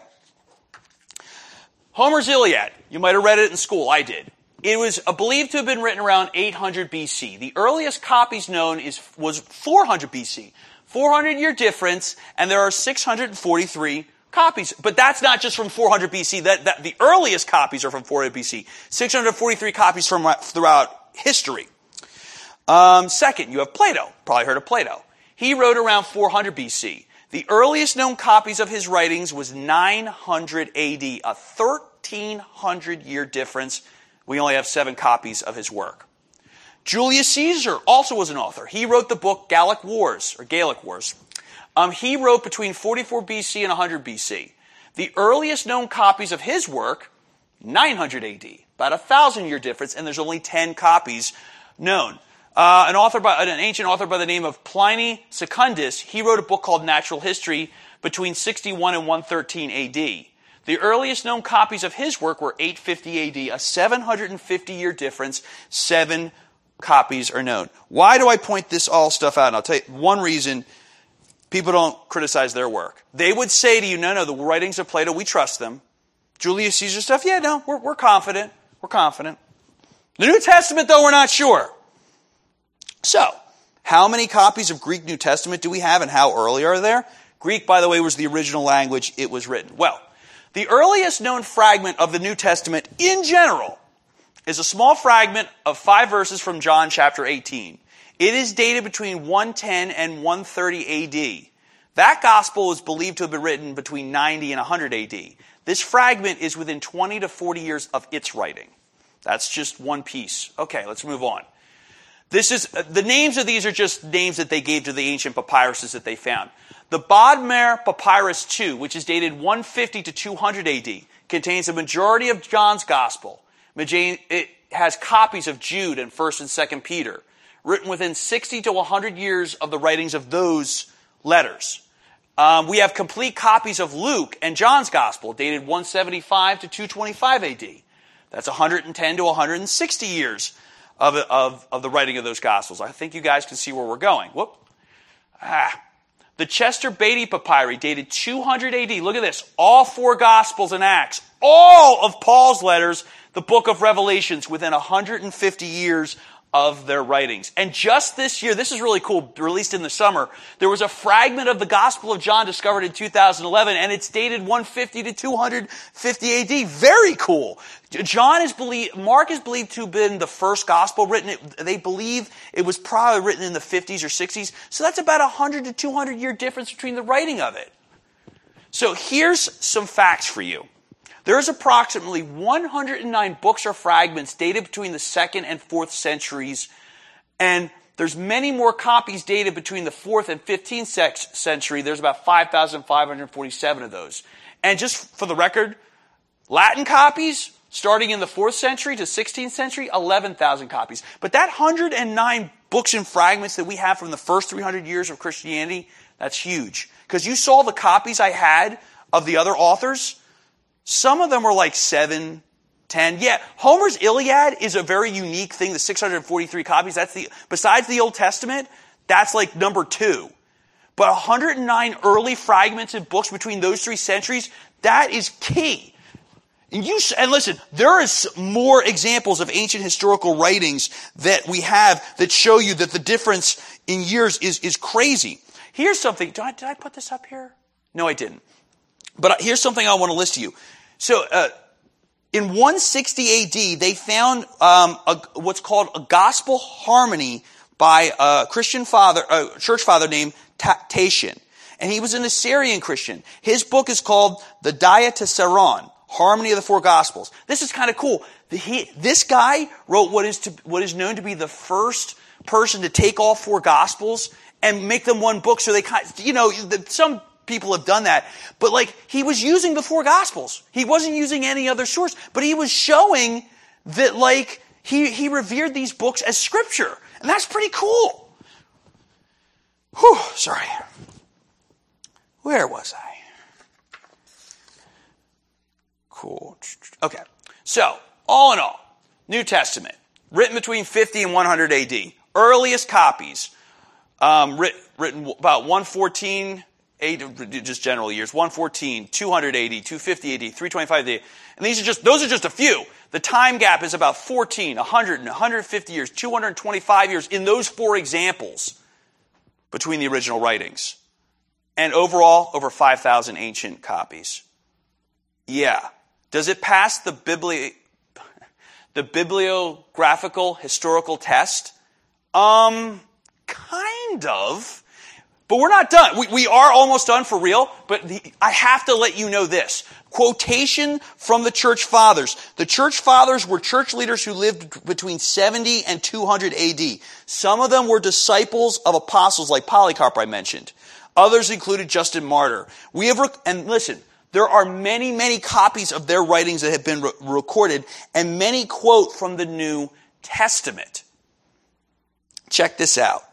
Homer's Iliad. You might have read it in school. I did. It was believed to have been written around 800 BC. The earliest copies known is, was 400 BC. 400 year difference, and there are 643 copies. But that's not just from 400 BC. That, that the earliest copies are from 400 BC. 643 copies from throughout history. Um, second, you have Plato. Probably heard of Plato. He wrote around 400 BC. The earliest known copies of his writings was 900 AD, a 1300 year difference. We only have seven copies of his work. Julius Caesar also was an author. He wrote the book Gallic Wars, or Gallic Wars. Um, he wrote between 44 BC and 100 BC. The earliest known copies of his work, 900 AD, about a thousand year difference, and there's only 10 copies known. Uh, an author by, an ancient author by the name of Pliny Secundus, he wrote a book called Natural History between 61 and 113 AD. The earliest known copies of his work were 850 AD, a 750 year difference, seven copies are known. Why do I point this all stuff out? And I'll tell you one reason people don't criticize their work. They would say to you, no, no, the writings of Plato, we trust them. Julius Caesar stuff, yeah, no, we're, we're confident. We're confident. The New Testament, though, we're not sure. So, how many copies of Greek New Testament do we have and how early are there? Greek, by the way, was the original language it was written. Well, the earliest known fragment of the New Testament in general is a small fragment of five verses from John chapter 18. It is dated between 110 and 130 AD. That gospel is believed to have been written between 90 and 100 AD. This fragment is within 20 to 40 years of its writing. That's just one piece. Okay, let's move on. This is, uh, the names of these are just names that they gave to the ancient papyruses that they found. The Bodmer Papyrus II, which is dated 150 to 200 AD, contains a majority of John's Gospel. It has copies of Jude and 1st and 2nd Peter, written within 60 to 100 years of the writings of those letters. Um, we have complete copies of Luke and John's Gospel, dated 175 to 225 AD. That's 110 to 160 years of, of, of the writing of those Gospels. I think you guys can see where we're going. Whoop. Ah. The Chester Beatty Papyri, dated 200 AD. Look at this. All four Gospels and Acts. All of Paul's letters, the book of Revelations, within 150 years of their writings. And just this year, this is really cool, released in the summer, there was a fragment of the Gospel of John discovered in 2011, and it's dated 150 to 250 AD. Very cool. John is believed, Mark is believed to have been the first Gospel written. They believe it was probably written in the 50s or 60s. So that's about a 100 to 200 year difference between the writing of it. So here's some facts for you. There's approximately 109 books or fragments dated between the second and fourth centuries, and there's many more copies dated between the fourth and 15th century. There's about 5,547 of those. And just for the record, Latin copies, starting in the fourth century to 16th century, 11,000 copies. But that 109 books and fragments that we have from the first 300 years of Christianity, that's huge. Because you saw the copies I had of the other authors. Some of them were like seven, ten. Yeah, Homer's Iliad is a very unique thing. The 643 copies. That's the besides the Old Testament. That's like number two. But 109 early fragmented books between those three centuries. That is key. And you and listen, there is more examples of ancient historical writings that we have that show you that the difference in years is is crazy. Here's something. Did I, did I put this up here? No, I didn't. But here's something I want to list to you. So, uh, in 160 AD, they found um, a, what's called a gospel harmony by a Christian father, a church father named Tatian. And he was an Assyrian Christian. His book is called the Diatessaron, Harmony of the Four Gospels. This is kind of cool. He, this guy wrote what is, to, what is known to be the first person to take all four Gospels and make them one book. So they kind, you know, some people have done that. But like, he was using the four gospels. He wasn't using any other source, but he was showing that like, he, he revered these books as scripture. And that's pretty cool. Whew, sorry. Where was I? Cool. Okay. So, all in all, New Testament, written between 50 and 100 AD. Earliest copies, um, written, written about 114 eight, just general years, 114, 280, 250 AD, 325 AD. And these are just, those are just a few. The time gap is about 14, 100, and 150 years, 225 years in those four examples between the original writings. And overall, over 5,000 ancient copies. Yeah. Does it pass the, bibli- the bibliographical historical test? Um, kind of. But we're not done. We, we are almost done for real, but the, I have to let you know this. Quotation from the church fathers. The church fathers were church leaders who lived between 70 and 200 AD. Some of them were disciples of apostles like Polycarp I mentioned. Others included Justin Martyr. We have, rec- and listen, there are many, many copies of their writings that have been re- recorded and many quote from the New Testament. Check this out.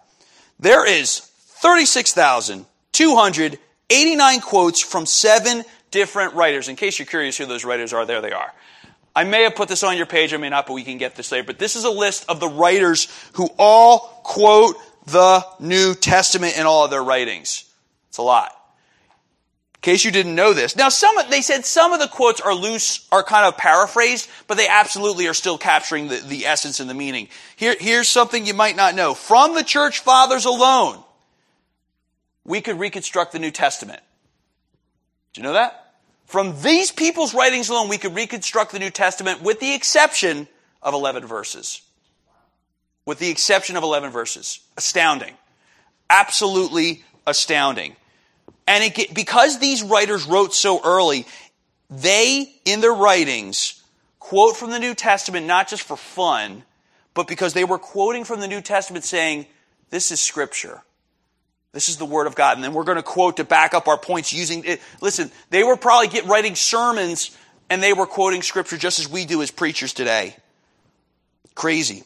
There is 36,289 quotes from seven different writers. In case you're curious who those writers are, there they are. I may have put this on your page, I may not, but we can get this later. But this is a list of the writers who all quote the New Testament in all of their writings. It's a lot. In case you didn't know this. Now, some, they said some of the quotes are loose, are kind of paraphrased, but they absolutely are still capturing the, the essence and the meaning. Here, here's something you might not know. From the church fathers alone, we could reconstruct the New Testament. Do you know that? From these people's writings alone, we could reconstruct the New Testament with the exception of 11 verses. With the exception of 11 verses. Astounding. Absolutely astounding. And it, because these writers wrote so early, they, in their writings, quote from the New Testament not just for fun, but because they were quoting from the New Testament saying, this is scripture. This is the word of God. And then we're going to quote to back up our points using it. Listen, they were probably get, writing sermons and they were quoting scripture just as we do as preachers today. Crazy.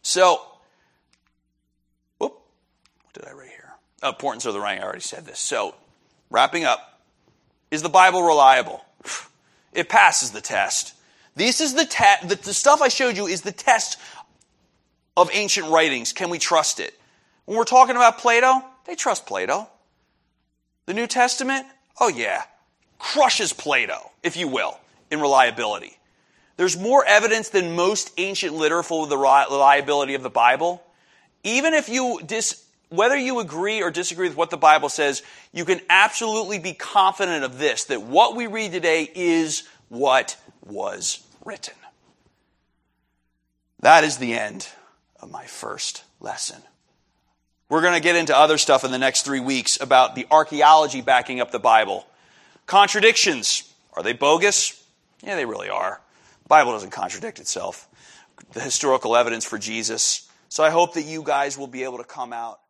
So, whoop, what did I write here? Oh, importance of the writing, I already said this. So, wrapping up, is the Bible reliable? [SIGHS] It passes the test. This is the test, the, the stuff I showed you is the test of ancient writings. Can we trust it? When we're talking about Plato, they trust Plato. The New Testament, oh yeah, crushes Plato, if you will, in reliability. There's more evidence than most ancient literature for the reliability of the Bible. Even if you dis, whether you agree or disagree with what the Bible says, you can absolutely be confident of this, that what we read today is what was written. That is the end of my first lesson. We're going to get into other stuff in the next three weeks about the archaeology backing up the Bible. Contradictions. Are they bogus? Yeah, they really are. The Bible doesn't contradict itself. The historical evidence for Jesus. So I hope that you guys will be able to come out